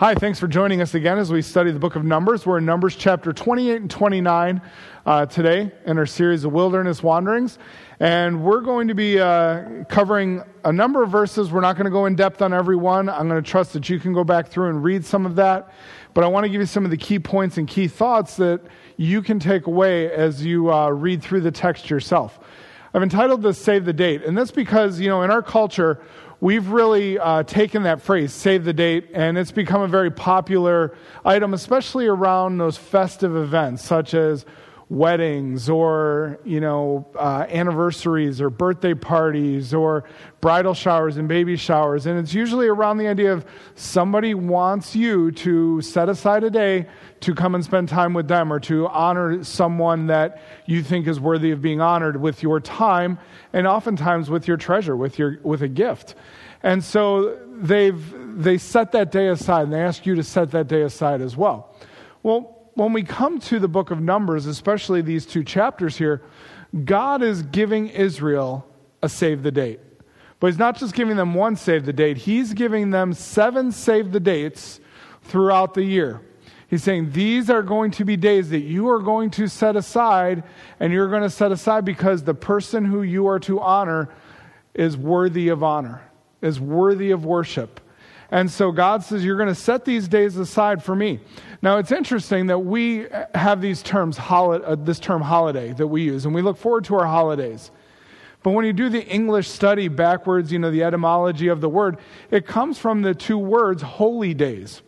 Hi, thanks for joining us again as we study the book of Numbers. We're in Numbers chapter 28 and 29 uh, today in our series of wilderness wanderings. And we're going to be uh, covering a number of verses. We're not going to go in depth on every one. I'm going to trust that you can go back through and read some of that. But I want to give you some of the key points and key thoughts that you can take away as you uh, read through the text yourself. I've entitled this Save the Date. And that's because, you know, in our culture, we've really uh, taken that phrase, save the date, and it's become a very popular item, especially around those festive events such as weddings or you know uh, anniversaries or birthday parties or bridal showers and baby showers. And it's usually around the idea of somebody wants you to set aside a day to come and spend time with them or to honor someone that you think is worthy of being honored with your time and oftentimes with your treasure with your with a gift and so they've they set that day aside and they ask you to set that day aside as well well when we come to the book of Numbers, especially these two chapters here, God is giving Israel a save the date. But He's not just giving them one save the date, He's giving them seven save the dates throughout the year. He's saying these are going to be days that you are going to set aside, and you're going to set aside because the person who you are to honor is worthy of honor, is worthy of worship. And so God says, You're going to set these days aside for me. Now, it's interesting that we have these terms, uh, this term holiday that we use, and we look forward to our holidays. But when you do the English study backwards, you know, the etymology of the word, it comes from the two words holy days.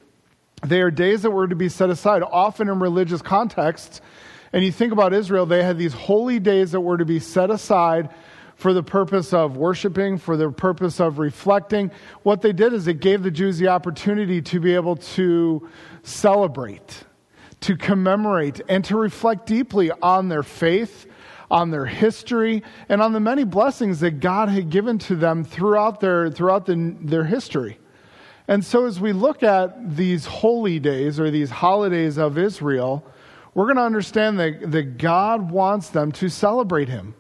They are days that were to be set aside, often in religious contexts. And you think about Israel, they had these holy days that were to be set aside for the purpose of worshiping, for the purpose of reflecting. What they did is it gave the Jews the opportunity to be able to celebrate, to commemorate, and to reflect deeply on their faith, on their history, and on the many blessings that God had given to them throughout their, throughout the, their history. And so, as we look at these holy days or these holidays of Israel, we're going to understand that, that God wants them to celebrate Him.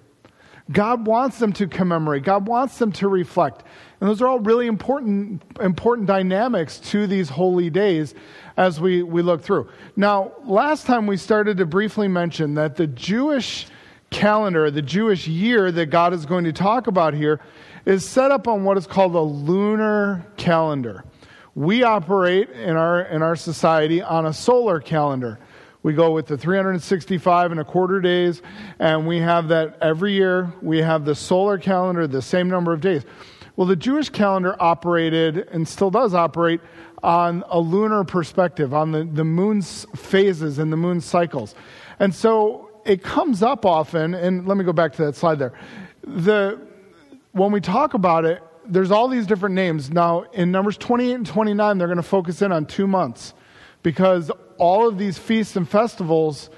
God wants them to commemorate. God wants them to reflect. And those are all really important, important dynamics to these holy days as we, we look through. Now, last time we started to briefly mention that the Jewish calendar, the Jewish year that God is going to talk about here, is set up on what is called a lunar calendar. We operate in our, in our society on a solar calendar. We go with the 365 and a quarter days, and we have that every year. We have the solar calendar, the same number of days. Well, the Jewish calendar operated and still does operate on a lunar perspective, on the, the moon's phases and the moon's cycles. And so it comes up often, and let me go back to that slide there. The, when we talk about it, there's all these different names. Now, in Numbers 28 and 29, they're going to focus in on two months because all of these feasts and festivals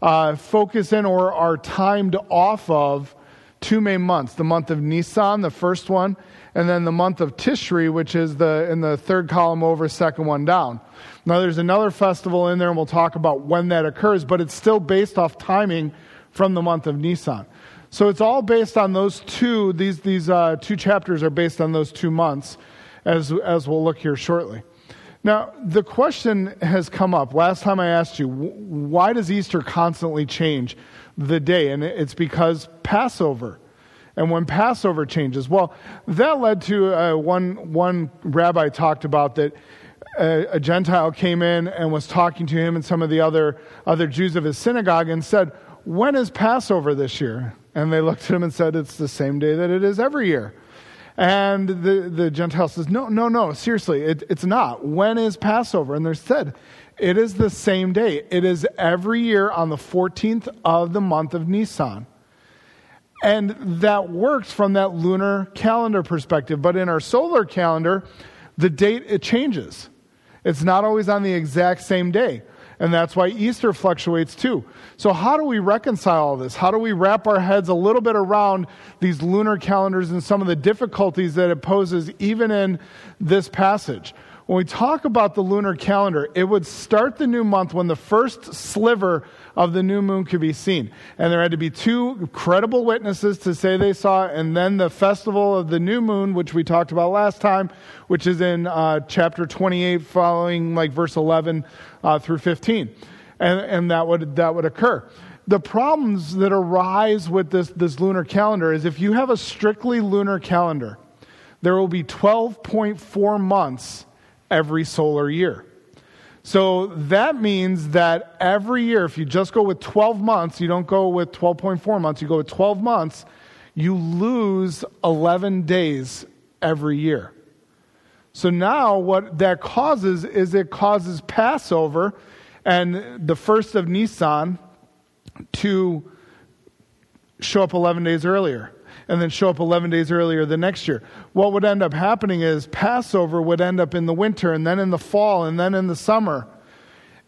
uh, focus in or are timed off of two main months the month of Nisan, the first one, and then the month of Tishri, which is the in the third column over, second one down. Now, there's another festival in there, and we'll talk about when that occurs, but it's still based off timing from the month of Nisan. So it's all based on those two. These these uh, two chapters are based on those two months, as as we'll look here shortly. Now, the question has come up. Last time I asked you, why does Easter constantly change the day? And it's because Passover. And when Passover changes, well, that led to uh, one, one rabbi talked about that a, a, Gentile came in and was talking to him and some of the other, other Jews of his synagogue and said, When is Passover this year? And they looked at him and said, It's the same day that it is every year. And the, the Gentile says, No, no, no, seriously, it, it's not. When is Passover? And they said, It is the same day. It is every year on the 14th of the month of Nisan. And that works from that lunar calendar perspective. But in our solar calendar, the date it changes. It's not always on the exact same day. And that's why Easter fluctuates too. So, how do we reconcile all this? How do we wrap our heads a little bit around these lunar calendars and some of the difficulties that it poses even in this passage? When we talk about the lunar calendar, it would start the new month when the first sliver of the new moon could be seen. And there had to be two credible witnesses to say they saw it, and then the festival of the new moon, which we talked about last time, which is in uh, chapter 28, following like verse 11 uh, through 15. And, and that, would, that would occur the problems that arise with this, this lunar calendar is if you have a strictly lunar calendar, there will be 12.4 months every solar year. So that means that every year, if you just go with 12 months, you don't go with 12.4 months, you go with 12 months, you lose 11 days every year. So now what that causes is it causes Passover and the first of Nisan to show up 11 days earlier and then show up 11 days earlier the next year. What would end up happening is Passover would end up in the winter and then in the fall and then in the summer.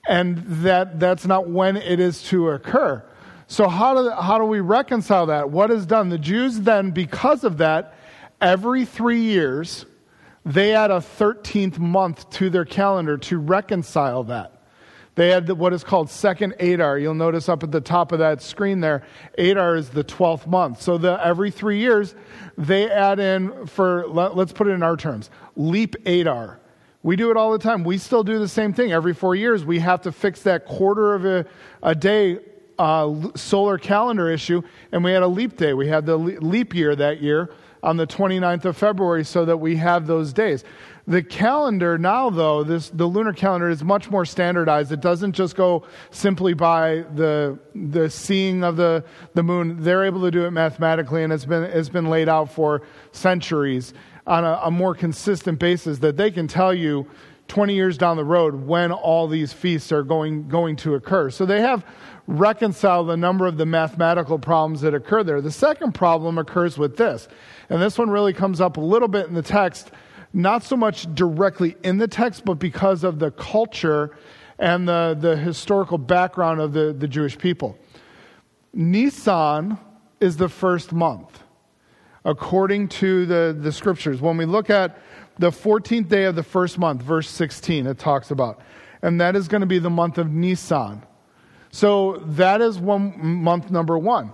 And that, that's not when it is to occur. So, how do, how do we reconcile that? What is done? The Jews then, because of that, every three years, they add a 13th month to their calendar to reconcile that. They had what is called second Adar. You'll notice up at the top of that screen there, Adar is the 12th month. So the, every three years, they add in for, let, us put it in our terms, leap Adar. We do it all the time. We still do the same thing. Every four years, we have to fix that quarter of a, a day uh, solar calendar issue, and we had a leap day. We had the leap year that year on the 29th of February so that we have those days. The calendar now, though, this, the lunar calendar is much more standardized. It doesn't just go simply by the, the seeing of the, the moon. They're able to do it mathematically, and it's been, it's been laid out for centuries on a, a more consistent basis that they can tell you 20 years down the road when all these feasts are going, going to occur. So they have reconciled a number of the mathematical problems that occur there. The second problem occurs with this, and this one really comes up a little bit in the text not so much directly in the text, but because of the culture and the, the historical background of the, the Jewish people. Nisan is the first month, according to the, the scriptures. When we look at the 14th day of the first month, verse 16, it talks about, and that is going to be the month of Nisan. So that is one month number one.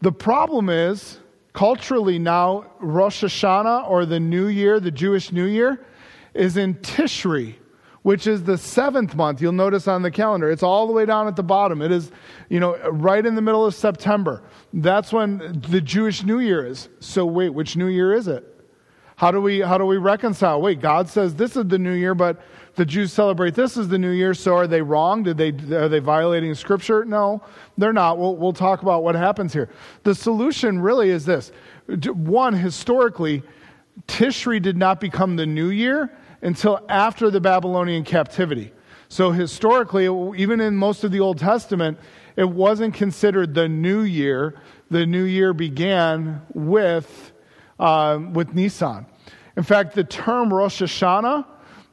The problem is Culturally, now, Rosh Hashanah or the New Year, the Jewish New Year, is in Tishri, which is the seventh month. You'll notice on the calendar. It's all the way down at the bottom. It is, you know, right in the middle of September. That's when the Jewish New Year is. So, wait, which New Year is it? How do we, how do we reconcile? Wait, God says this is the New Year, but the Jews celebrate this as the New Year, so are they wrong? Did they, are they violating Scripture? No, they're not. We'll, we'll talk about what happens here. The solution really is this one, historically, Tishri did not become the New Year until after the Babylonian captivity. So historically, even in most of the Old Testament, it wasn't considered the New Year. The New Year began with, uh, with Nisan. In fact, the term Rosh Hashanah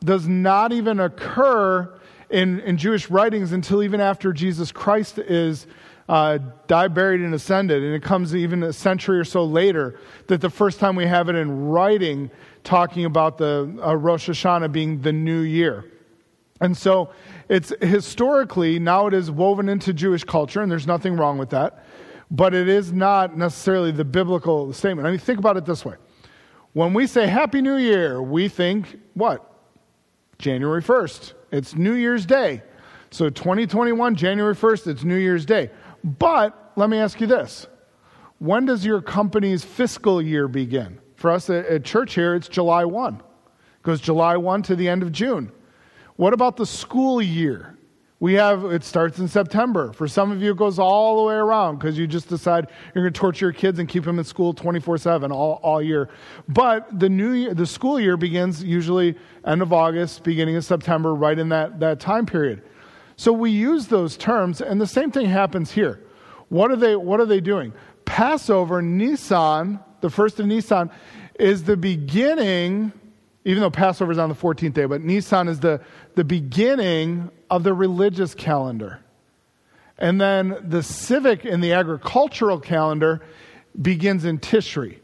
does not even occur in, in Jewish writings until even after Jesus Christ is uh, died, buried, and ascended. And it comes even a century or so later that the first time we have it in writing talking about the uh, Rosh Hashanah being the new year. And so it's historically, now it is woven into Jewish culture, and there's nothing wrong with that. But it is not necessarily the biblical statement. I mean, think about it this way. When we say Happy New Year, we think what? January 1st. It's New Year's Day. So 2021, January 1st, it's New Year's Day. But let me ask you this when does your company's fiscal year begin? For us at, church here, it's July 1. It goes July 1 to the end of June. What about the school year? We have, it starts in September. For some of you, it goes all the way around because you just decide you're going to torture your kids and keep them in school 24 7 all, year. But the new year, the school year begins usually end of August, beginning of September, right in that, that time period. So we use those terms, and the same thing happens here. What are they, what are they doing? Passover, Nisan, the first of Nisan, is the beginning even though Passover is on the 14th day, but Nisan is the, the beginning of the religious calendar. And then the civic and the agricultural calendar begins in Tishri.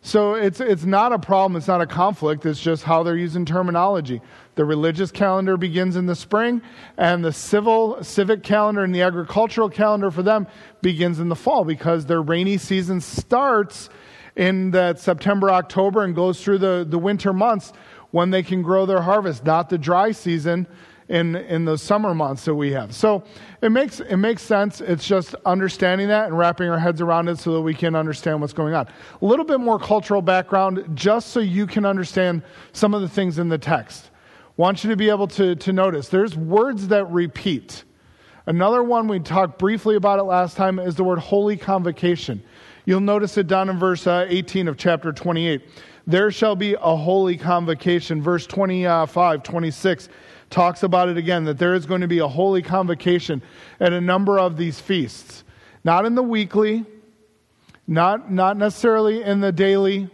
So it's, it's not a problem, it's not a conflict, it's just how they're using terminology. The religious calendar begins in the spring, and the civil, civic calendar and the agricultural calendar for them begins in the fall because their rainy season starts in that September, October, and goes through the, the winter months when they can grow their harvest, not the dry season in, in the summer months that we have. So it makes, it makes sense. It's just understanding that and wrapping our heads around it so that we can understand what's going on. A little bit more cultural background, just so you can understand some of the things in the text. Want you to be able to, to notice there's words that repeat. Another one we talked briefly about it last time is the word holy convocation. You'll notice it down in verse uh, 18 of chapter 28. There shall be a holy convocation. Verse 25, 26 talks about it again that there is going to be a holy convocation at a number of these feasts. Not in the weekly, not, not necessarily in the daily,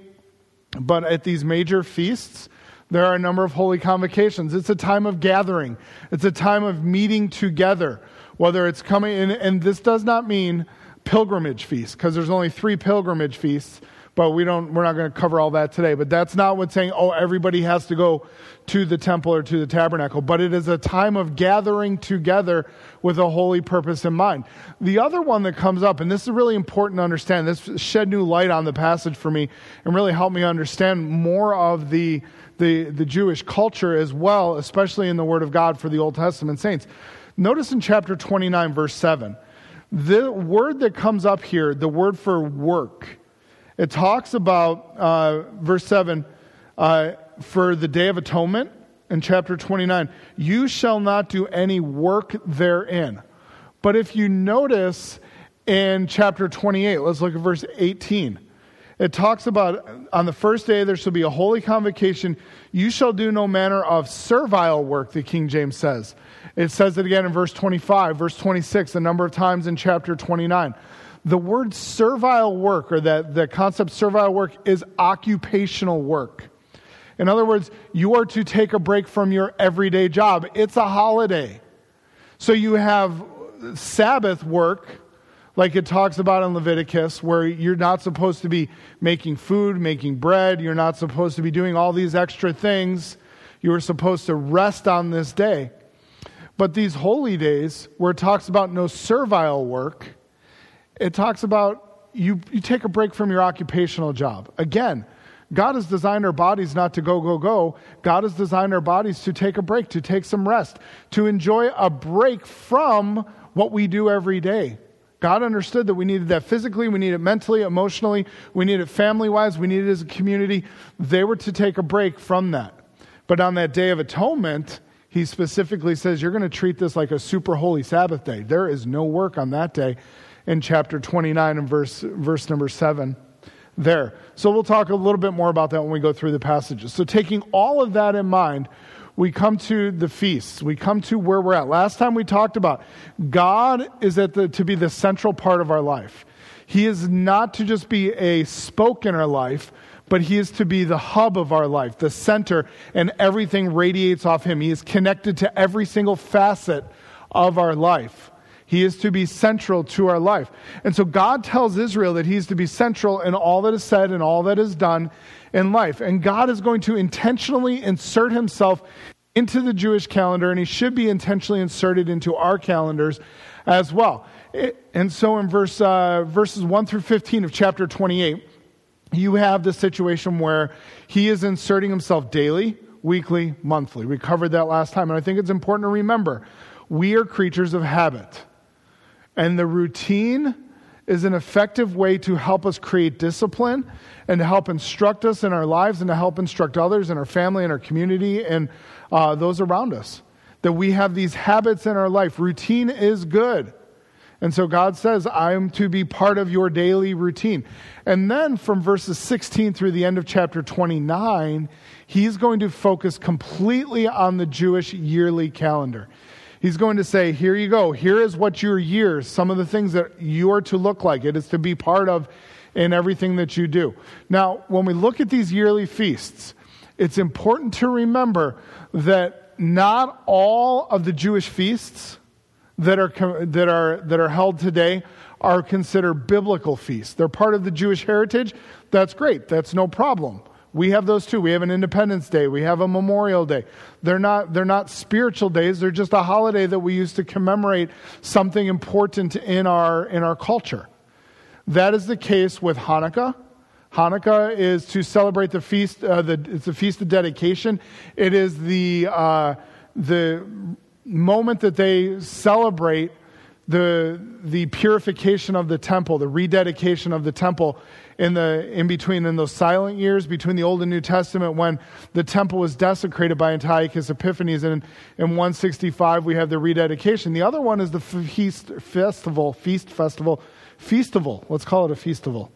but at these major feasts, there are a number of holy convocations. It's a time of gathering, it's a time of meeting together, whether it's coming, and, and this does not mean pilgrimage feasts, because there's only three pilgrimage feasts but we don't we're not going to cover all that today. But that's not what's saying oh everybody has to go to the temple or to the tabernacle but it is a time of gathering together with a holy purpose in mind. The other one that comes up and this is really important to understand this shed new light on the passage for me and really helped me understand more of the the, the jewish culture as well especially in the word of god for the old testament saints. Notice in chapter 29 verse 7 the word that comes up here the word for work it talks about, uh, verse 7, uh, for the Day of Atonement in chapter 29, you shall not do any work therein. But if you notice in chapter 28, let's look at verse 18. It talks about on the first day there shall be a holy convocation. You shall do no manner of servile work, the King James says. It says it again in verse 25, verse 26, a number of times in chapter 29. The word servile work, or that the concept servile work, is occupational work. In other words, you are to take a break from your everyday job. It's a holiday. So you have Sabbath work, like it talks about in Leviticus, where you're not supposed to be making food, making bread. You're not supposed to be doing all these extra things. You are supposed to rest on this day. But these holy days, where it talks about no servile work, it talks about you, you take a break from your occupational job. Again, God has designed our bodies not to go, go, go. God has designed our bodies to take a break, to take some rest, to enjoy a break from what we do every day. God understood that we needed that physically, we need it mentally, emotionally, we need it family wise, we need it as a community. They were to take a break from that. But on that day of atonement, he specifically says, You're going to treat this like a super holy Sabbath day. There is no work on that day in chapter 29 and verse, verse number 7 there. So we'll talk a little bit more about that when we go through the passages. So, taking all of that in mind, we come to the feasts. We come to where we're at. Last time we talked about God is at the, to be the central part of our life. He is not to just be a spoke in our life, but He is to be the hub of our life, the center, and everything radiates off Him. He is connected to every single facet of our life. He is to be central to our life. And so God tells Israel that he's to be central in all that is said and all that is done in life. And God is going to intentionally insert himself into the Jewish calendar, and he should be intentionally inserted into our calendars as well. and so in verse, uh, verses 1 through 15 of chapter 28, you have the situation where he is inserting himself daily, weekly, monthly. We covered that last time, and I think it's important to remember we are creatures of habit. And the routine is an effective way to help us create discipline and to help instruct us in our lives and to help instruct others in our family and our community and uh, those around us. That we have these habits in our life. Routine is good. And so God says, I am to be part of your daily routine. And then from verses 16 through the end of chapter 29, he's going to focus completely on the Jewish yearly calendar. He's going to say, Here you go. Here is what your years, some of the things that you are to look like. It is to be part of in everything that you do. Now, when we look at these yearly feasts, it's important to remember that not all of the Jewish feasts that are, that are, that are held today are considered biblical feasts. They're part of the Jewish heritage. that's great. That's no problem. We have those too. We have an Independence Day. We have a Memorial Day. They're not, they're not spiritual days. They're just a holiday that we use to commemorate something important in our, in our culture. That is the case with Hanukkah. Hanukkah is to celebrate the feast. Uh, the, it's a feast of dedication. It is the uh, the moment that they celebrate the the purification of the temple, the rededication of the temple in the in between in those silent years between the Old and New Testament when the temple was desecrated by Antiochus Epiphanes and in 165 we have the rededication. The other one is the feast festival, feast festival, festival. Let's call it a festival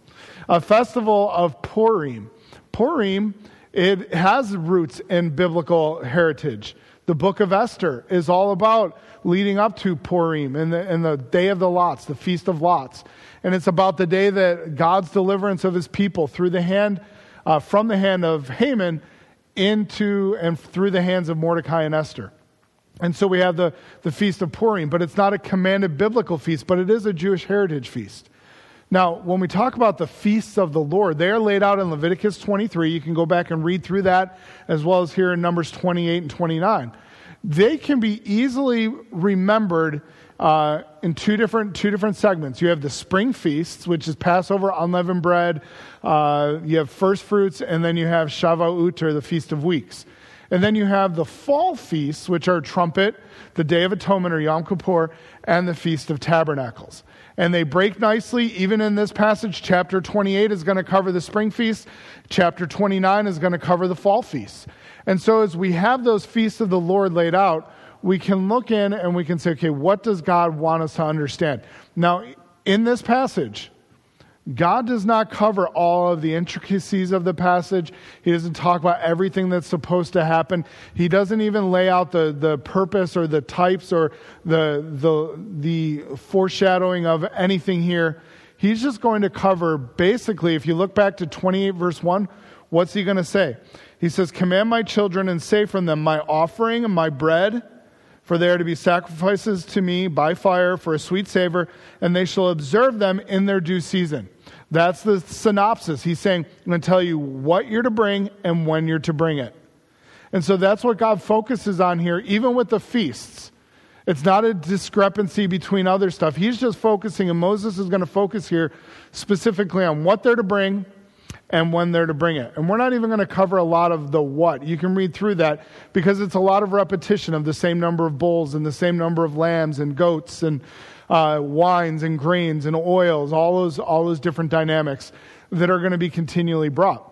a festival of Purim. Purim, it has roots in biblical heritage. The book of Esther is all about leading up to Purim and the, and the day of the lots, the feast of lots. And it's about the day that God's deliverance of his people through the hand, uh, from the hand of Haman into and through the hands of Mordecai and Esther. And so we have the, the Feast of Purim, but it's not a commanded biblical feast, but it is a Jewish heritage feast. Now, when we talk about the feasts of the Lord, they are laid out in Leviticus 23. You can go back and read through that, as well as here in Numbers 28 and 29. They can be easily remembered uh, in two different, two different segments. You have the spring feasts, which is Passover, unleavened bread, uh, you have first fruits, and then you have Shavuot, or the Feast of Weeks. And then you have the fall feasts, which are trumpet, the Day of Atonement, or Yom Kippur, and the Feast of Tabernacles and they break nicely. Even in this passage, chapter 28 is going to cover the spring feast, chapter 29 is going to cover the fall feast. And so, as we have those feasts of the Lord laid out, we can look in and we can say, okay, what does God want us to understand? Now, in this passage, God does not cover all of the intricacies of the passage. He doesn't talk about everything that's supposed to happen. He doesn't even lay out the, the purpose or the types or the, the, the foreshadowing of anything here. He's just going to cover basically, if you look back to 28 verse 1, what's he going to say? He says, Command my children and say from them, My offering and my bread, for they are to be sacrifices to me by fire for a sweet savor, and they shall observe them in their due season. That's the synopsis. He's saying, I'm going to tell you what you're to bring and when you're to bring it. And so that's what God focuses on here, even with the feasts. It's not a discrepancy between other stuff. He's just focusing, and Moses is going to focus here specifically on what they're to bring and when they're to bring it. And we're not even going to cover a lot of the what. You can read through that because it's a lot of repetition of the same number of bulls and the same number of lambs and goats and uh, wines and grains and oils, all those, all those different dynamics that are going to be continually brought.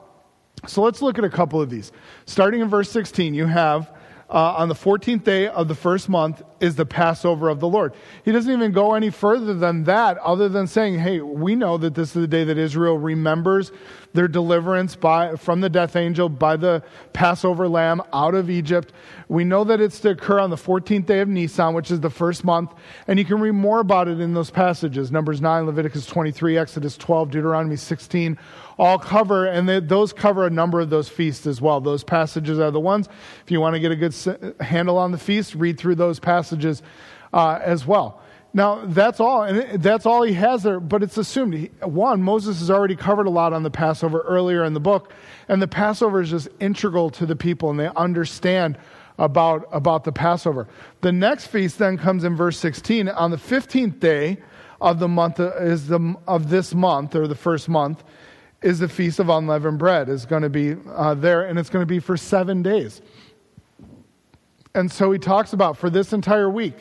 So let's look at a couple of these. Starting in verse 16, you have uh, on the 14th day of the first month is the Passover of the Lord. He doesn't even go any further than that, other than saying, hey, we know that this is the day that Israel remembers their deliverance by, from the death angel by the Passover lamb out of Egypt. We know that it's to occur on the 14th day of Nisan, which is the first month. And you can read more about it in those passages Numbers 9, Leviticus 23, Exodus 12, Deuteronomy 16, all cover, and they, those cover a number of those feasts as well. Those passages are the ones. If you want to get a good handle on the feast, read through those passages uh, as well. Now, that's all, and that's all he has there, but it's assumed. One, Moses has already covered a lot on the Passover earlier in the book, and the Passover is just integral to the people, and they understand about, about the Passover. The next feast then comes in verse 16. On the 15th day of the month uh, is the, of this month, or the first month, is the Feast of Unleavened Bread, is going to be uh, there, and it's going to be for seven days. And so he talks about for this entire week,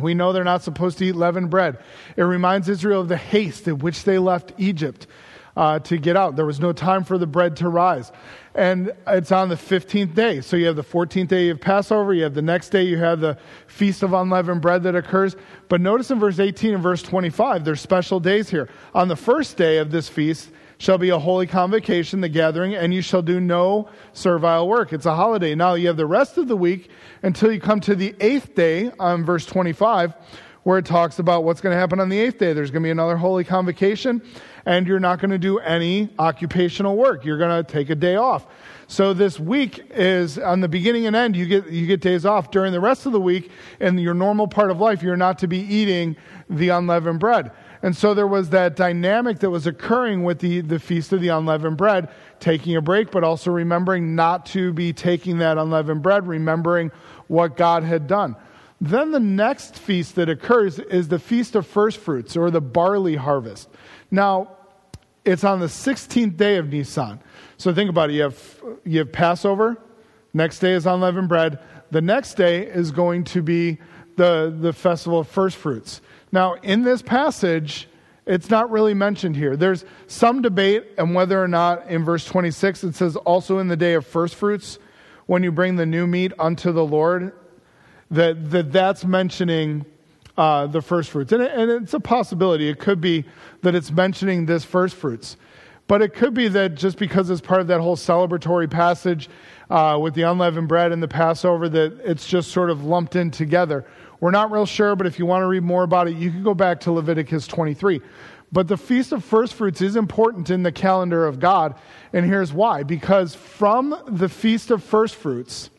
we know they're not supposed to eat leavened bread. It reminds Israel of the haste in which they left Egypt uh, to get out. There was no time for the bread to rise. And it's on the 15th day. So you have the 14th day of Passover. You have the next day, you have the Feast of Unleavened Bread that occurs. But notice in verse 18 and verse 25, there's special days here. On the first day of this feast, shall be a holy convocation, the gathering, and you shall do no servile work. It's a holiday. Now you have the rest of the week until you come to the eighth day on verse 25, where it talks about what's going to happen on the eighth day. There's going to be another holy convocation, and you're not going to do any occupational work. You're going to take a day off. So this week is on the beginning and end, you get, you get days off. During the rest of the week, in your normal part of life, you're not to be eating the unleavened bread. And so there was that dynamic that was occurring with the, the Feast of the Unleavened Bread, taking a break, but also remembering not to be taking that unleavened bread, remembering what God had done. Then the next feast that occurs is the Feast of First Fruits or the barley harvest. Now, it's on the 16th day of Nisan. So think about it. You have, you have Passover, next day is unleavened bread. The next day is going to be the, the festival of first fruits. Now, in this passage, it's not really mentioned here. There's some debate on whether or not in verse 26 it says, also in the day of first fruits, when you bring the new meat unto the Lord, that, that that's mentioning uh, the first fruits. And, it, and it's a possibility. It could be that it's mentioning this first fruits. But it could be that just because it's part of that whole celebratory passage uh, with the unleavened bread and the Passover, that it's just sort of lumped in together. We're not real sure, but if you want to read more about it, you can go back to Leviticus 23. But the Feast of First Fruits is important in the calendar of God, and here's why. Because from the Feast of First Fruits,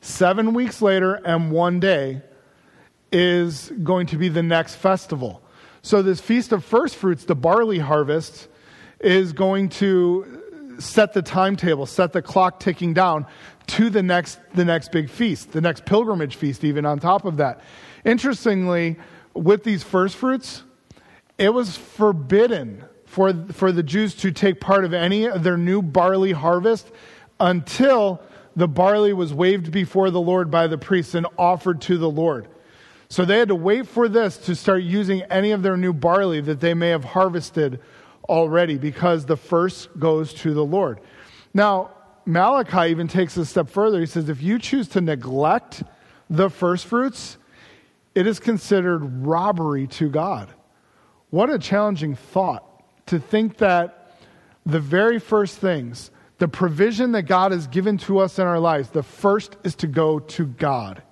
seven weeks later and one day is going to be the next festival. So, this Feast of First Fruits, the barley harvest, is going to set the timetable, set the clock ticking down to the next, the next big feast, the next pilgrimage feast, even on top of that. Interestingly, with these first fruits, it was forbidden for, for the Jews to take part of any of their new barley harvest until the barley was waved before the Lord by the priests and offered to the Lord. So they had to wait for this to start using any of their new barley that they may have harvested already because the first goes to the Lord. Now, Malachi even takes a step further. He says, if you choose to neglect the first fruits, it is considered robbery to God. What a challenging thought to think that the very first things, the provision that God has given to us in our lives, the first is to go to God.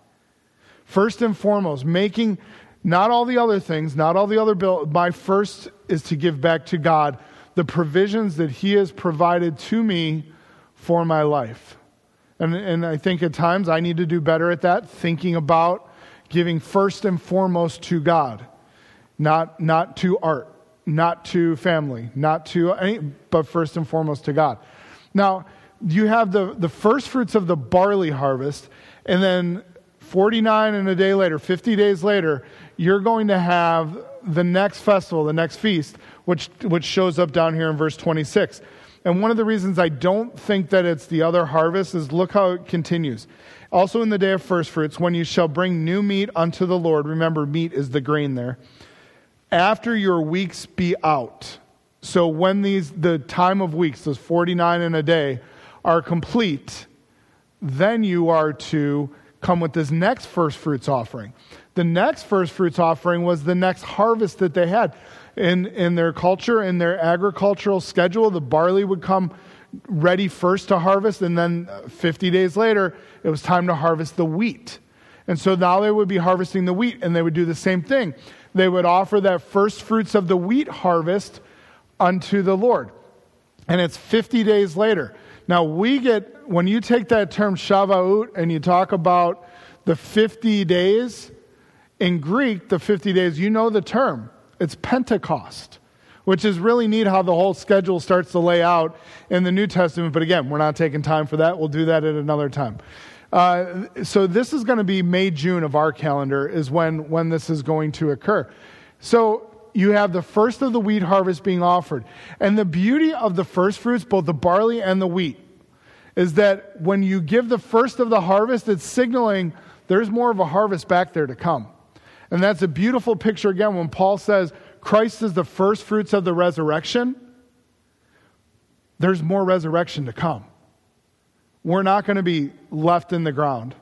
First and foremost, making not all the other things, not all the other bill, my first is to give back to God the provisions that He has provided to me for my life. And, and I think at times I need to do better at that, thinking about giving first and foremost to God, not, not to art, not to family, not to any, but first and foremost to God. Now, you have the, the first fruits of the barley harvest, and then 49 and a day later, 50 days later, you're going to have the next festival, the next feast, which, which shows up down here in verse 26. And one of the reasons I don't think that it's the other harvest is look how it continues. Also, in the day of first fruits, when you shall bring new meat unto the Lord, remember, meat is the grain there, after your weeks be out. So, when these, the time of weeks, those 49 in a day, are complete, then you are to come with this next first fruits offering. The next first fruits offering was the next harvest that they had in, in their culture, in their agricultural schedule, the barley would come ready first to harvest, and then uh, 50 days later, it was time to harvest the wheat. And so now they would be harvesting the wheat, and they would do the same thing. They would offer that first fruits of the wheat harvest unto the Lord. And it's 50 days later. Now, we get, when you take that term Shavuot and you talk about the 50 days, in Greek, the 50 days, you know the term. It's Pentecost, which is really neat how the whole schedule starts to lay out in the New Testament. But again, we're not taking time for that. We'll do that at another time. Uh, so this is going to be May, June of our calendar is when, when this is going to occur. So you have the first of the wheat harvest being offered. And the beauty of the first fruits, both the barley and the wheat, is that when you give the first of the harvest, it's signaling there's more of a harvest back there to come. And that's a beautiful picture again when Paul says Christ is the first fruits of the resurrection. There's more resurrection to come. We're not going to be left in the ground.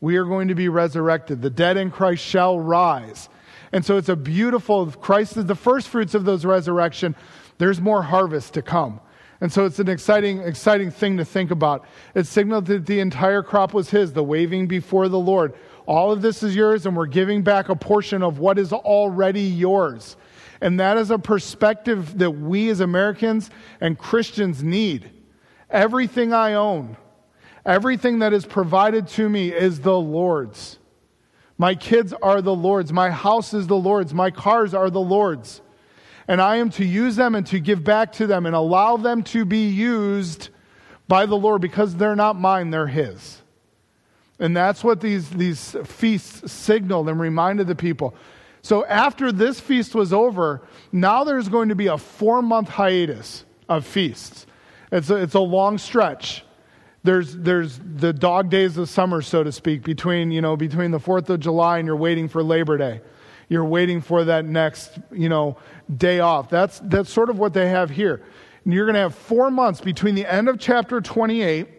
We are going to be resurrected. The dead in Christ shall rise. And so it's a beautiful, Christ is the first fruits of those resurrection. There's more harvest to come. And so it's an exciting, exciting thing to think about. It signaled that the entire crop was his, the waving before the Lord. All of this is yours, and we're giving back a portion of what is already yours. And that is a perspective that we as Americans and Christians need. Everything I own, everything that is provided to me is the Lord's. My kids are the Lord's. My house is the Lord's. My cars are the Lord's. And I am to use them and to give back to them and allow them to be used by the Lord because they're not mine, they're His. And that's what these, these feasts signaled and reminded the people. So after this feast was over, now there's going to be a four month hiatus of feasts. It's a, it's a long stretch. There's, there's the dog days of summer, so to speak, between, you know, between the 4th of July and you're waiting for Labor Day. You're waiting for that next, you know, day off. That's, that's sort of what they have here. And you're going to have four months between the end of chapter 28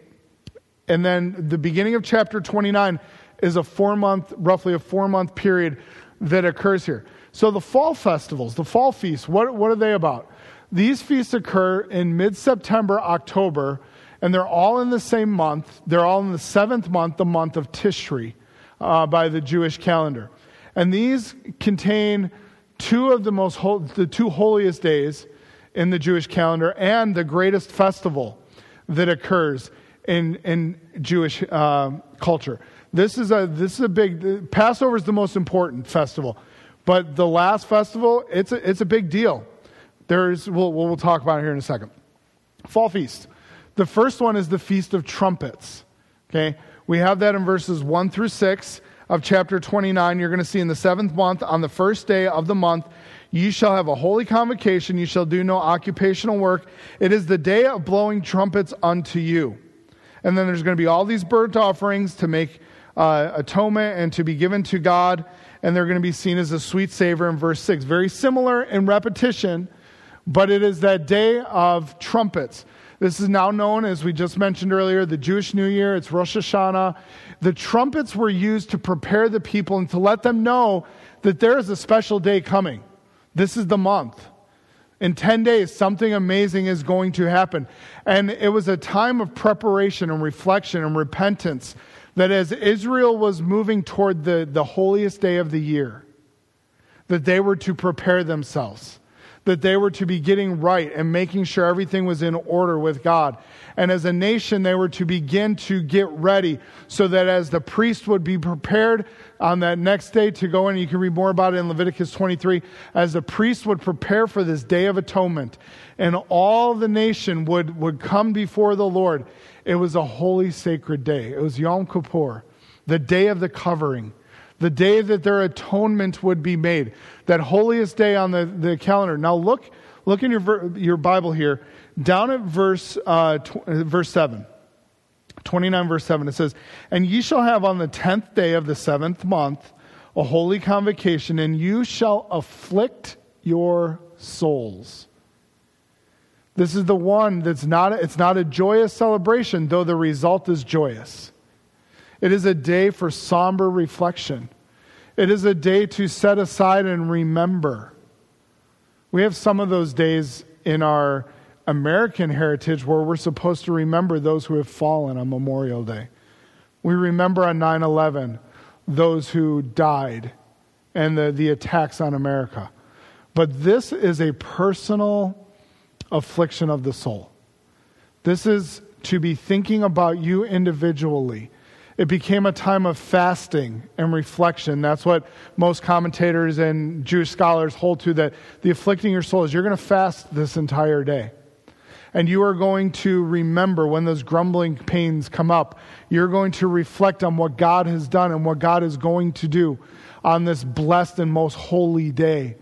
and then the beginning of chapter 29 is a four month, roughly a four month period that occurs here. So the fall festivals, the fall feasts, what, what are they about? These feasts occur in mid September, October, and they're all in the same month. They're all in the seventh month, the month of Tishri, uh, by the Jewish calendar. And these contain two of the most the two holiest days in the Jewish calendar and the greatest festival that occurs in, in Jewish uh, culture. This is, a, this is a big, Passover is the most important festival. But the last festival, it's a, it's a big deal. There's, we'll, we'll talk about it here in a second. Fall Feast. The first one is the Feast of Trumpets. Okay? We have that in verses 1 through 6 of chapter 29. You're going to see in the seventh month, on the first day of the month, you shall have a holy convocation. You shall do no occupational work. It is the day of blowing trumpets unto you. And then there's going to be all these burnt offerings to make uh, atonement and to be given to God. And they're going to be seen as a sweet savor in verse 6. Very similar in repetition, but it is that day of trumpets. This is now known, as we just mentioned earlier, the Jewish New Year. It's Rosh Hashanah. The trumpets were used to prepare the people and to let them know that there is a special day coming. This is the month. In 10 days, something amazing is going to happen. And it was a time of preparation and reflection and repentance that as Israel was moving toward the, the holiest day of the year, that they were to prepare themselves that they were to be getting right and making sure everything was in order with God. And as a nation, they were to begin to get ready so that as the priest would be prepared on that next day to go in, you can read more about it in Leviticus 23, as the priest would prepare for this day of atonement and all the nation would, would come before the Lord. It was a holy, sacred day. It was Yom Kippur, the day of the covering the day that their atonement would be made, that holiest day on the, the calendar. Now look, look in your, your Bible here, down at verse, uh, tw- verse 7. 29 verse 7 it says and ye shall have on the 10th day of the seventh month a holy convocation and you shall afflict your souls this is the one that's not it's not a joyous celebration though the result is joyous it is a day for somber reflection. It is a day to set aside and remember. We have some of those days in our American heritage where we're supposed to remember those who have fallen on Memorial Day. We remember on 9 11 those who died and the, the attacks on America. But this is a personal affliction of the soul. This is to be thinking about you individually it became a time of fasting and reflection. That's what most commentators and Jewish scholars hold to that the afflicting your soul is you're going to fast this entire day. And you are going to remember when those grumbling pains come up, you're going to reflect on what God has done and what God is going to do on this blessed and most holy day.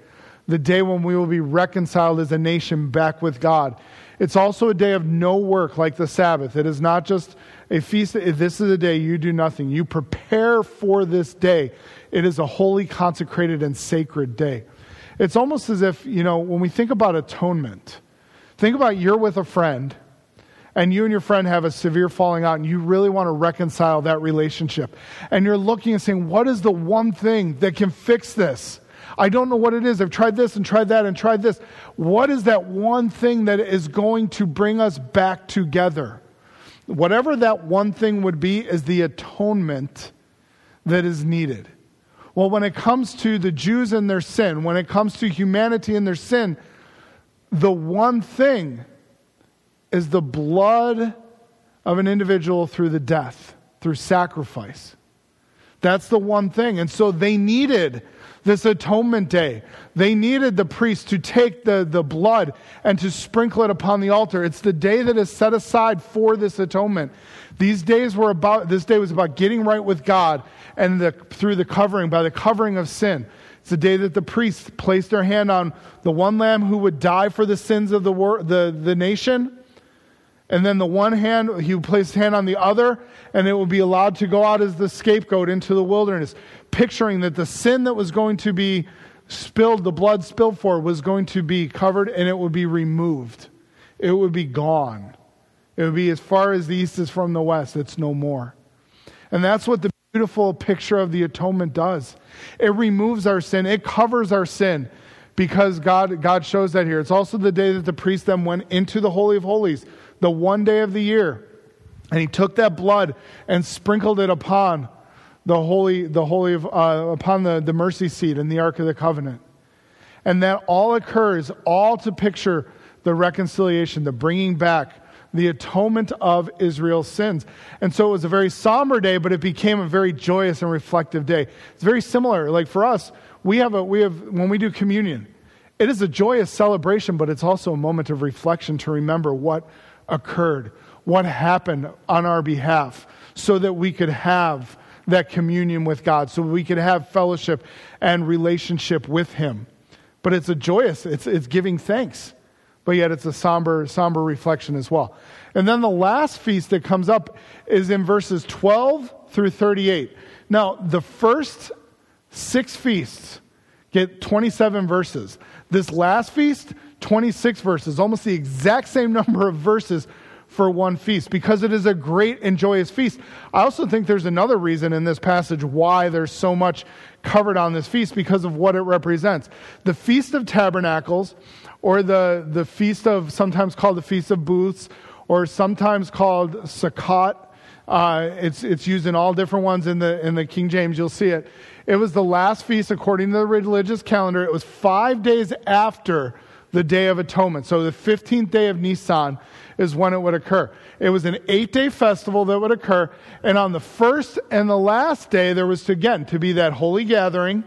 The day when we will be reconciled as a nation back with God. It's also a day of no work like the Sabbath. It is not just a feast, this is a day you do nothing. You prepare for this day. It is a holy, consecrated, and sacred day. It's almost as if, you know, when we think about atonement, think about you're with a friend and you and your friend have a severe falling out and you really want to reconcile that relationship. And you're looking and saying, what is the one thing that can fix this? I don't know what it is. I've tried this and tried that and tried this. What is that one thing that is going to bring us back together? Whatever that one thing would be is the atonement that is needed. Well, when it comes to the Jews and their sin, when it comes to humanity and their sin, the one thing is the blood of an individual through the death, through sacrifice. That's the one thing. And so they needed this atonement day. They needed the priest to take the, the blood and to sprinkle it upon the altar. It's the day that is set aside for this atonement. These days were about, this day was about getting right with God and the, through the covering, by the covering of sin. It's the day that the priests placed their hand on the one lamb who would die for the sins of the, wor- the, the nation. And then the one hand, he would place his hand on the other, and it would be allowed to go out as the scapegoat into the wilderness, picturing that the sin that was going to be spilled, the blood spilled for, was going to be covered and it would be removed. It would be gone. It would be as far as the east is from the west, it's no more. And that's what the beautiful picture of the atonement does. It removes our sin, it covers our sin because God, God shows that here. It's also the day that the priest then went into the Holy of Holies, the one day of the year. And he took that blood and sprinkled it upon the holy, the holy of, uh, upon the, the mercy seat in the Ark of the Covenant. And that all occurs, all to picture the reconciliation, the bringing back, the atonement of Israel's sins. And so it was a very somber day, but it became a very joyous and reflective day. It's very similar. Like for us, we have a, we have, when we do communion, it is a joyous celebration, but it's also a moment of reflection to remember what occurred, what happened on our behalf, so that we could have that communion with God, so we could have fellowship and relationship with Him. But it's a joyous, it's, it's giving thanks, but yet it's a somber, somber reflection as well. And then the last feast that comes up is in verses 12 through 38. Now, the first six feasts get 27 verses. This last feast, 26 verses, almost the exact same number of verses for one feast because it is a great and joyous feast. I also think there's another reason in this passage why there's so much covered on this feast because of what it represents. The Feast of Tabernacles, or the, the feast of, sometimes called the Feast of Booths, or sometimes called Sukkot. Uh, it's, it's used in all different ones in the, in the King James, you'll see it. It was the last feast according to the religious calendar. It was five days after the Day of Atonement. So the 15th day of Nisan is when it would occur. It was an eight day festival that would occur. And on the first and the last day, there was to, again to be that holy gathering,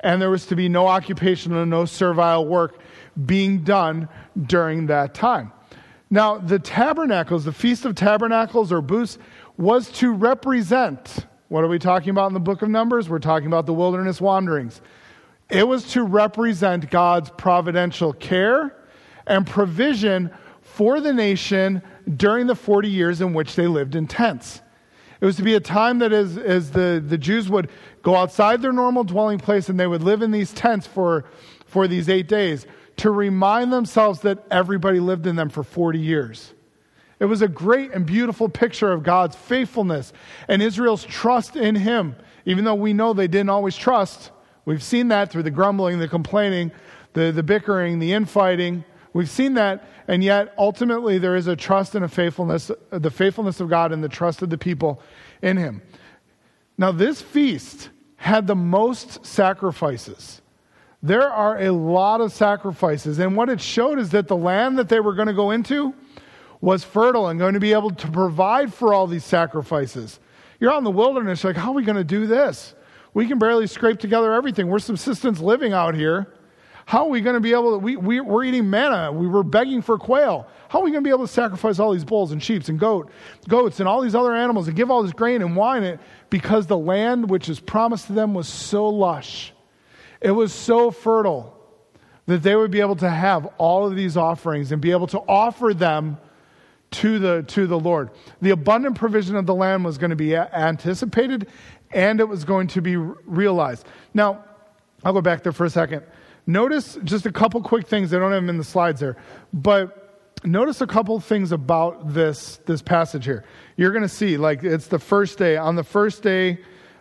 and there was to be no occupation and no servile work being done during that time. Now, the tabernacles, the Feast of Tabernacles or Booths, was to represent what are we talking about in the book of Numbers? We're talking about the wilderness wanderings. It was to represent God's providential care and provision for the nation during the 40 years in which they lived in tents. It was to be a time that as, as the, the Jews would go outside their normal dwelling place and they would live in these tents for, for these eight days to remind themselves that everybody lived in them for 40 years. It was a great and beautiful picture of God's faithfulness and Israel's trust in Him, even though we know they didn't always trust. We've seen that through the grumbling, the complaining, the, the bickering, the infighting. We've seen that, and yet ultimately there is a trust and a faithfulness, the faithfulness of God and the trust of the people in Him. Now, this feast had the most sacrifices. There are a lot of sacrifices, and what it showed is that the land that they were going to go into was fertile and going to be able to provide for all these sacrifices. You're out in the wilderness, like, how are we going to do this? We can barely scrape together everything. We're subsistence living out here. How are we going to be able to? We, we, we're eating manna. We were begging for quail. How are we going to be able to sacrifice all these bulls and sheep and goat, goats and all these other animals and give all this grain and wine? It because the land which is promised to them was so lush, it was so fertile that they would be able to have all of these offerings and be able to offer them to the, to the Lord. The abundant provision of the land was going to be anticipated and it was going to be realized. Now, I'll go back there for a second. Notice just a couple quick things. I don't have them in the slides there, but notice a couple things about this, this passage here. You're going to see, like, it's the first day. On the first day,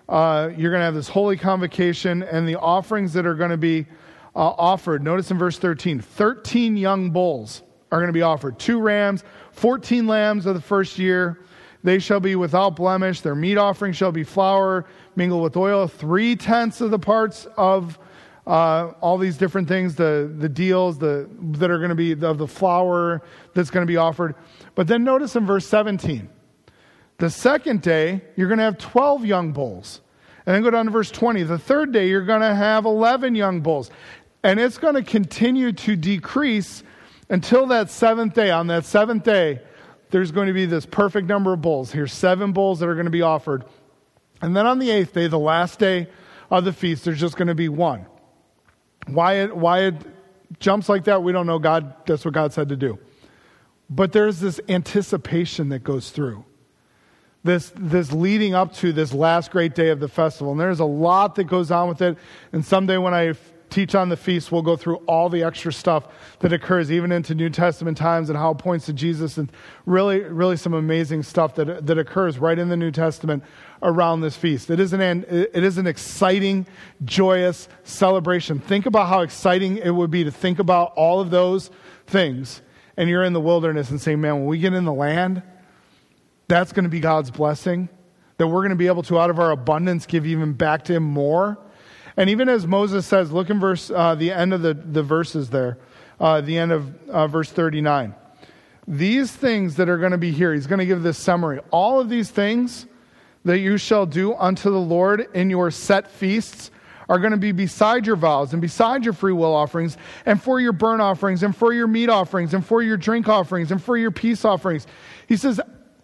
uh, you're going to have this holy convocation and the offerings that are going to be uh, offered. Notice in verse 13 13 young bulls are going to be offered, two rams, 14 lambs of the first year. They shall be without blemish. Their meat offering shall be flour mingled with oil. Three tenths of the parts of uh, all these different things, the, the deals the, that are going to be of the flour that's going to be offered. But then notice in verse 17, the second day, you're going to have 12 young bulls. And then go down to verse 20. The third day, you're going to have 11 young bulls. And it's going to continue to decrease until that seventh day. On that seventh day, there's going to be this perfect number of bulls. Here's seven bulls that are going to be offered. And then on the eighth day, the last day of the feast, there's just going to be one. Why it, why it jumps like that, we don't know. God, that's what God said to do. But there's this anticipation that goes through. This, this leading up to this last great day of the festival. And there's a lot that goes on with it. And someday when I teach on the feast, we'll go through all the extra stuff that occurs, even into New Testament times, and how it points to Jesus, and really, really some amazing stuff that, that occurs right in the New Testament around this feast. It is, an, it is an exciting, joyous celebration. Think about how exciting it would be to think about all of those things and you're in the wilderness and say, man, when we get in the land, that's going to be God's blessing. That we're going to be able to, out of our abundance, give even back to Him more. And even as Moses says, look in verse, uh, the end of the, the verses there, uh, the end of uh, verse 39. These things that are going to be here, he's going to give this summary. All of these things that you shall do unto the Lord in your set feasts are going to be beside your vows and beside your free will offerings and for your burnt offerings and for your meat offerings and for your drink offerings and for your peace offerings. He says,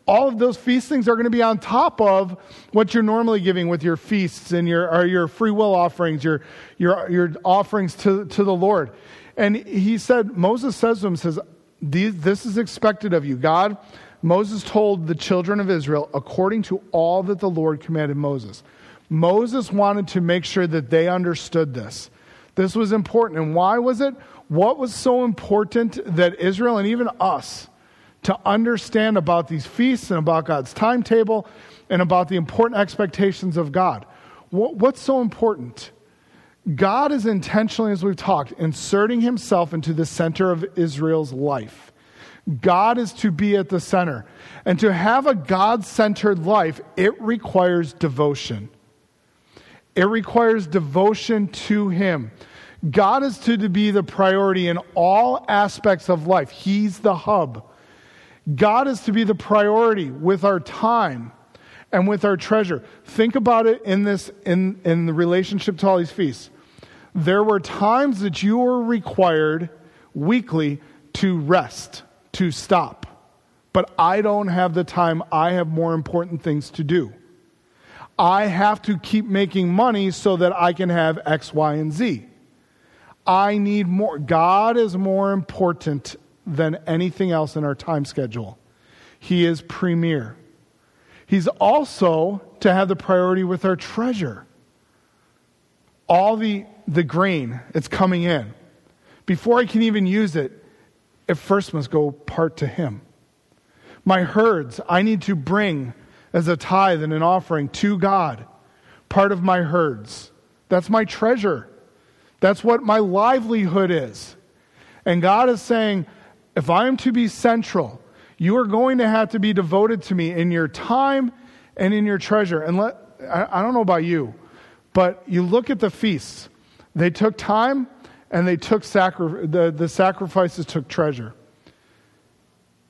all of those feastings are going to be on top of what you're normally giving with your feasts and your, or your free will offerings, your, your, your offerings to, to the Lord. And he said, Moses says to him, says, this is expected of you. God, Moses told the children of Israel according to all that the Lord commanded Moses. Moses wanted to make sure that they understood this. This was important. And why was it? What was so important that Israel and even us to understand about these feasts and about God's timetable and about the important expectations of God? What's so important? God is intentionally, as we've talked, inserting himself into the center of Israel's life. God is to be at the center. And to have a God centered life, it requires devotion. It requires devotion to Him. God is to be the priority in all aspects of life. He's the hub. God is to be the priority with our time and with our treasure. Think about it in this in, in the relationship to all these feasts. There were times that you were required weekly to rest, to stop. But I don't have the time. I have more important things to do. I have to keep making money so that I can have X, Y, and Z. I need more. God is more important than anything else in our time schedule. He is premier. He's also to have the priority with our treasure. All the, the grain, it's coming in. Before I can even use it, it first must go part to Him. My herds, I need to bring as a tithe and an offering to God, part of my herds. That's my treasure. That's what my livelihood is. And God is saying, if I am to be central, you are going to have to be devoted to me in your time and in your treasure. And let, I, I don't know about you, but you look at the feasts. They took time and they took sacri- the, the sacrifices took treasure.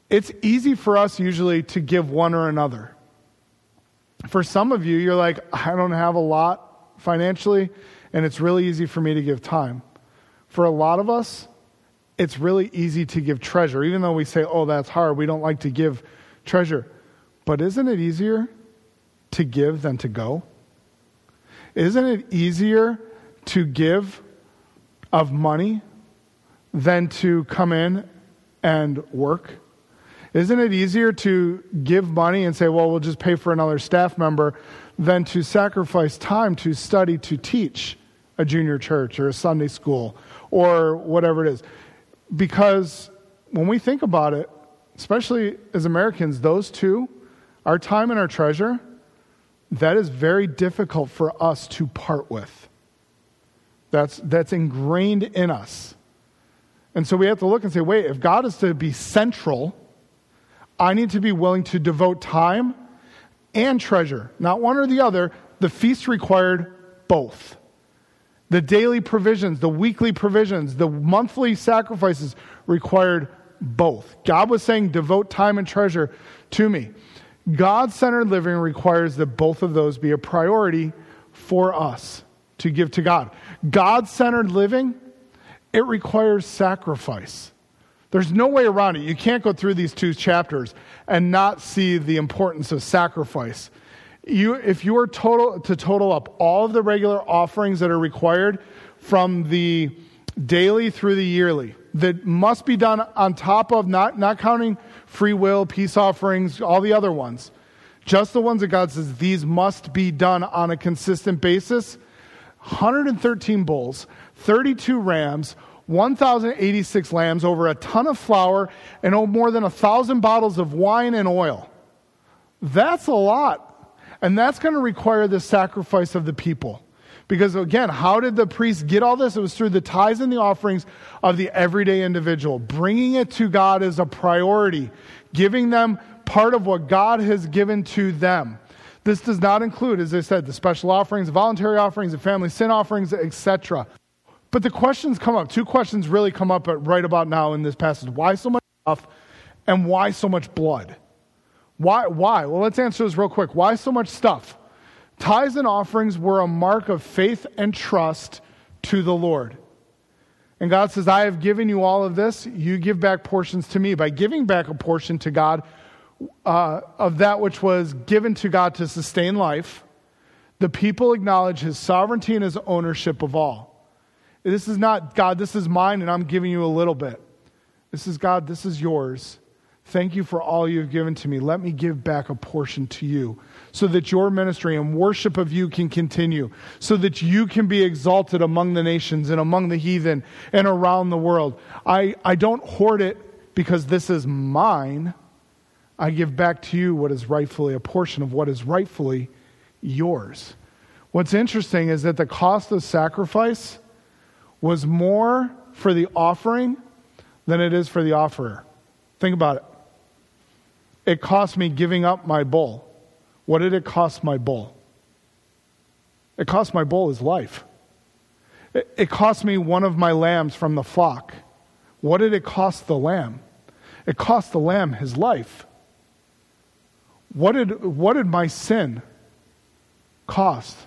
It's easy for us usually to give one or another. For some of you, you're like, I don't have a lot financially, and it's really easy for me to give time. For a lot of us, it's really easy to give treasure, even though we say, oh, that's hard. We don't like to give treasure. But isn't it easier to give than to go? Isn't it easier to give of money than to come in and work? Isn't it easier to give money and say, well, we'll just pay for another staff member than to sacrifice time to study to teach a junior church or a Sunday school or whatever it is? Because when we think about it, especially as Americans, those two, our time and our treasure, that is very difficult for us to part with. That's, that's ingrained in us. And so we have to look and say, wait, if God is to be central, I need to be willing to devote time and treasure, not one or the other. The feast required both. The daily provisions, the weekly provisions, the monthly sacrifices required both. God was saying, devote time and treasure to me. God centered living requires that both of those be a priority for us to give to God. God centered living, it requires sacrifice. There's no way around it. You can't go through these two chapters and not see the importance of sacrifice. You, if you are total, to total up all of the regular offerings that are required from the daily through the yearly, that must be done on top of, not, not counting free will, peace offerings, all the other ones, just the ones that God says these must be done on a consistent basis 113 bulls, 32 rams, 1,086 lambs, over a ton of flour, and oh, more than a thousand bottles of wine and oil. That's a lot. And that's going to require the sacrifice of the people. Because again, how did the priests get all this? It was through the tithes and the offerings of the everyday individual. Bringing it to God is a priority, giving them part of what God has given to them. This does not include, as I said, the special offerings, voluntary offerings, the family sin offerings, etc. But the questions come up. Two questions really come up right about now in this passage. Why so much stuff and why so much blood? Why? Why? Well, let's answer this real quick. Why so much stuff? Tithes and offerings were a mark of faith and trust to the Lord. And God says, I have given you all of this. You give back portions to me. By giving back a portion to God, uh, of that which was given to God to sustain life, the people acknowledge his sovereignty and his ownership of all. This is not, God, this is mine and I'm giving you a little bit. This is, God, this is yours. Thank you for all you've given to me. Let me give back a portion to you so that your ministry and worship of you can continue, so that you can be exalted among the nations and among the heathen and around the world. I, I don't hoard it because this is mine. I give back to you what is rightfully a portion of what is rightfully yours. What's interesting is that the cost of sacrifice was more for the offering than it is for the offerer. Think about it. It cost me giving up my bull. What did it cost my bull? It cost my bull his life. It, it cost me one of my lambs from the flock. What did it cost the lamb? It cost the lamb his life. What did, what did my sin cost?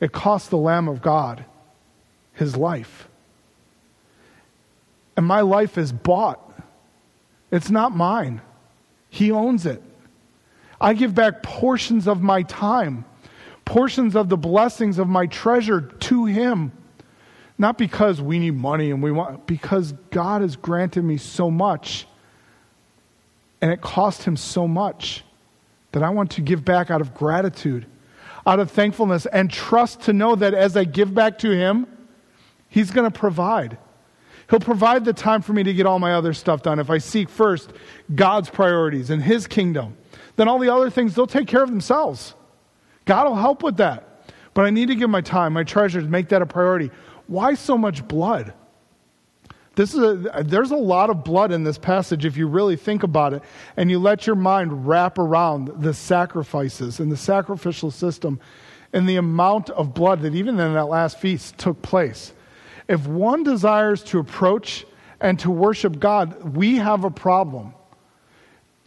It cost the Lamb of God his life. And my life is bought. It's not mine. He owns it. I give back portions of my time, portions of the blessings of my treasure to Him. Not because we need money and we want, because God has granted me so much and it cost Him so much that I want to give back out of gratitude, out of thankfulness, and trust to know that as I give back to Him, He's going to provide. He'll provide the time for me to get all my other stuff done. If I seek first God's priorities and His kingdom, then all the other things, they'll take care of themselves. God will help with that. But I need to give my time, my treasures, make that a priority. Why so much blood? This is a, there's a lot of blood in this passage if you really think about it and you let your mind wrap around the sacrifices and the sacrificial system and the amount of blood that even in that last feast took place. If one desires to approach and to worship God, we have a problem.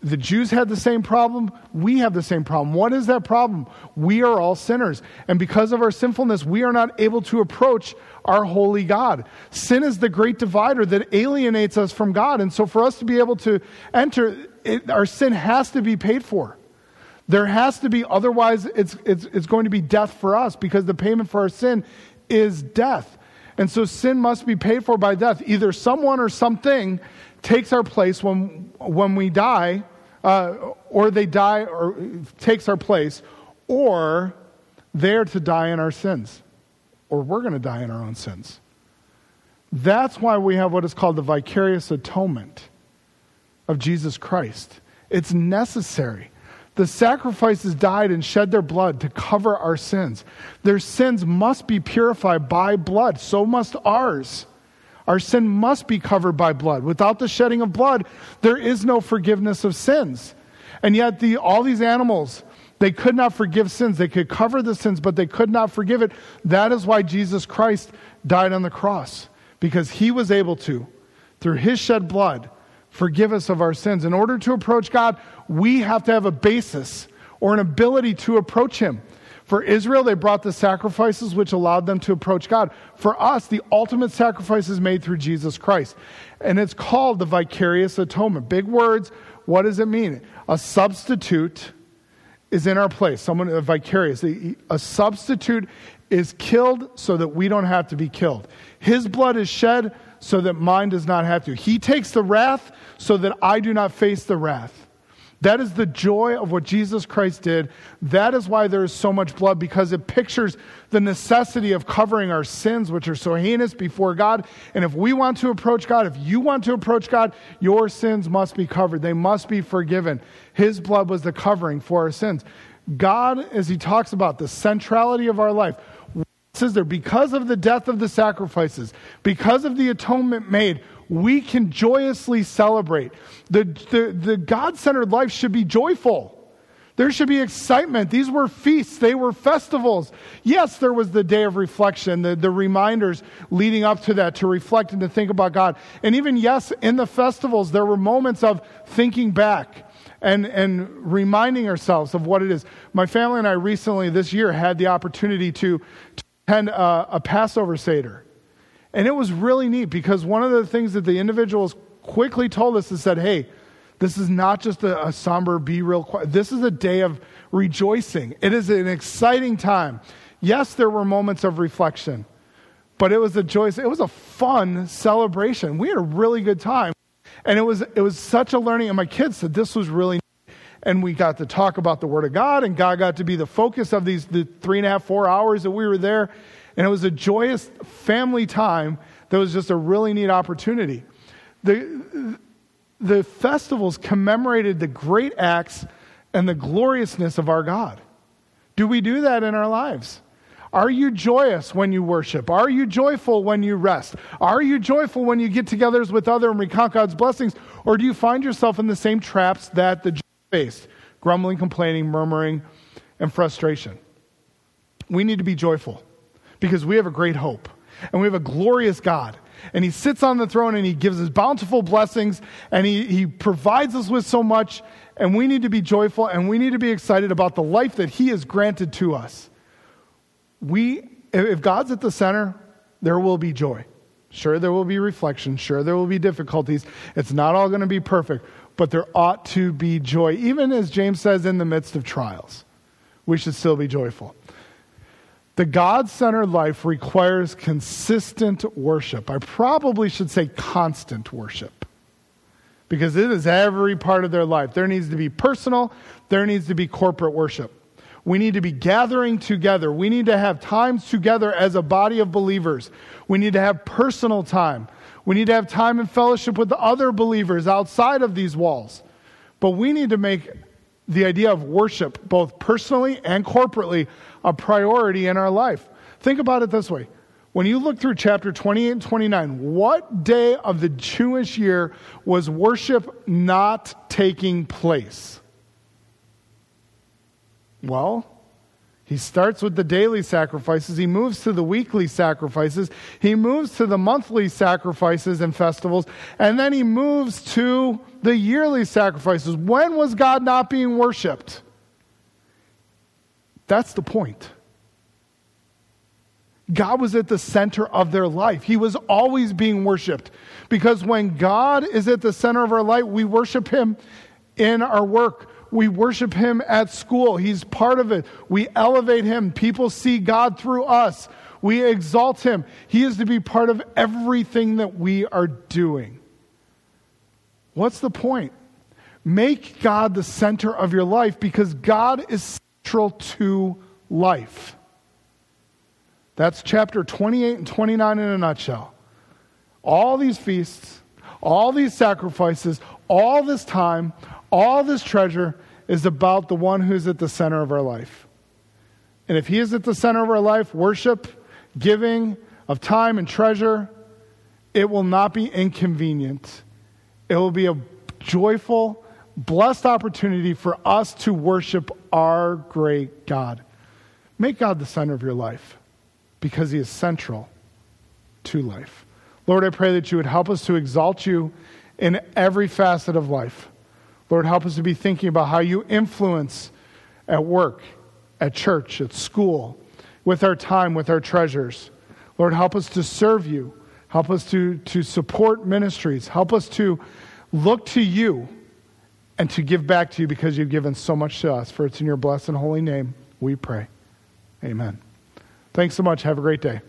The Jews had the same problem. We have the same problem. What is that problem? We are all sinners. And because of our sinfulness, we are not able to approach our holy God. Sin is the great divider that alienates us from God. And so for us to be able to enter, it, our sin has to be paid for. There has to be, otherwise, it's, it's, it's going to be death for us because the payment for our sin is death. And so sin must be paid for by death. Either someone or something takes our place when, when we die uh, or they die or takes our place, or they're to die in our sins, or we're going to die in our own sins. That's why we have what is called the vicarious atonement of Jesus Christ. It's necessary. The sacrifices died and shed their blood to cover our sins. Their sins must be purified by blood, so must ours. Our sin must be covered by blood. Without the shedding of blood, there is no forgiveness of sins. And yet, the, all these animals, they could not forgive sins. They could cover the sins, but they could not forgive it. That is why Jesus Christ died on the cross, because he was able to, through his shed blood, forgive us of our sins. In order to approach God, we have to have a basis or an ability to approach him. For Israel, they brought the sacrifices which allowed them to approach God. For us, the ultimate sacrifice is made through Jesus Christ. And it's called the vicarious atonement. Big words. What does it mean? A substitute is in our place. Someone, a vicarious. A, a substitute is killed so that we don't have to be killed. His blood is shed so that mine does not have to. He takes the wrath so that I do not face the wrath. That is the joy of what Jesus Christ did. That is why there is so much blood, because it pictures the necessity of covering our sins, which are so heinous before God. And if we want to approach God, if you want to approach God, your sins must be covered. They must be forgiven. His blood was the covering for our sins. God, as he talks about the centrality of our life, says there, because of the death of the sacrifices, because of the atonement made, we can joyously celebrate. The, the, the God centered life should be joyful. There should be excitement. These were feasts, they were festivals. Yes, there was the day of reflection, the, the reminders leading up to that to reflect and to think about God. And even, yes, in the festivals, there were moments of thinking back and, and reminding ourselves of what it is. My family and I recently, this year, had the opportunity to, to attend a, uh, a Passover Seder. And it was really neat because one of the things that the individuals quickly told us is said, hey, this is not just a, a somber, be real quiet. This is a day of rejoicing. It is an exciting time. Yes, there were moments of reflection, but it was a joyous, it was a fun celebration. We had a really good time. And it was, it was such a learning. And my kids said this was really. And we got to talk about the Word of God, and God got to be the focus of these the three and a half, four hours that we were there. And it was a joyous family time that was just a really neat opportunity. The, the festivals commemorated the great acts and the gloriousness of our God. Do we do that in our lives? Are you joyous when you worship? Are you joyful when you rest? Are you joyful when you get together with other and recount God's blessings? Or do you find yourself in the same traps that the grumbling, complaining, murmuring, and frustration? We need to be joyful because we have a great hope and we have a glorious God. And He sits on the throne and He gives us bountiful blessings and He, he provides us with so much. And we need to be joyful and we need to be excited about the life that He has granted to us. We, if God's at the center, there will be joy. Sure, there will be reflection. Sure, there will be difficulties. It's not all going to be perfect, but there ought to be joy. Even as James says, in the midst of trials, we should still be joyful. The God centered life requires consistent worship. I probably should say constant worship because it is every part of their life. There needs to be personal, there needs to be corporate worship. We need to be gathering together. We need to have times together as a body of believers. We need to have personal time. We need to have time in fellowship with the other believers outside of these walls. But we need to make the idea of worship, both personally and corporately, a priority in our life. Think about it this way. When you look through chapter 28 and 29, what day of the Jewish year was worship not taking place? Well, he starts with the daily sacrifices. He moves to the weekly sacrifices. He moves to the monthly sacrifices and festivals. And then he moves to the yearly sacrifices. When was God not being worshiped? That's the point. God was at the center of their life. He was always being worshiped. Because when God is at the center of our life, we worship Him in our work. We worship Him at school. He's part of it. We elevate Him. People see God through us. We exalt Him. He is to be part of everything that we are doing. What's the point? Make God the center of your life because God is central to life. That's chapter 28 and 29 in a nutshell. All these feasts, all these sacrifices, all this time, all this treasure is about the one who's at the center of our life. And if he is at the center of our life, worship, giving of time and treasure, it will not be inconvenient. It will be a joyful, blessed opportunity for us to worship our great God. Make God the center of your life because he is central to life. Lord, I pray that you would help us to exalt you in every facet of life. Lord, help us to be thinking about how you influence at work, at church, at school, with our time, with our treasures. Lord, help us to serve you. Help us to, to support ministries. Help us to look to you and to give back to you because you've given so much to us. For it's in your blessed and holy name we pray. Amen. Thanks so much. Have a great day.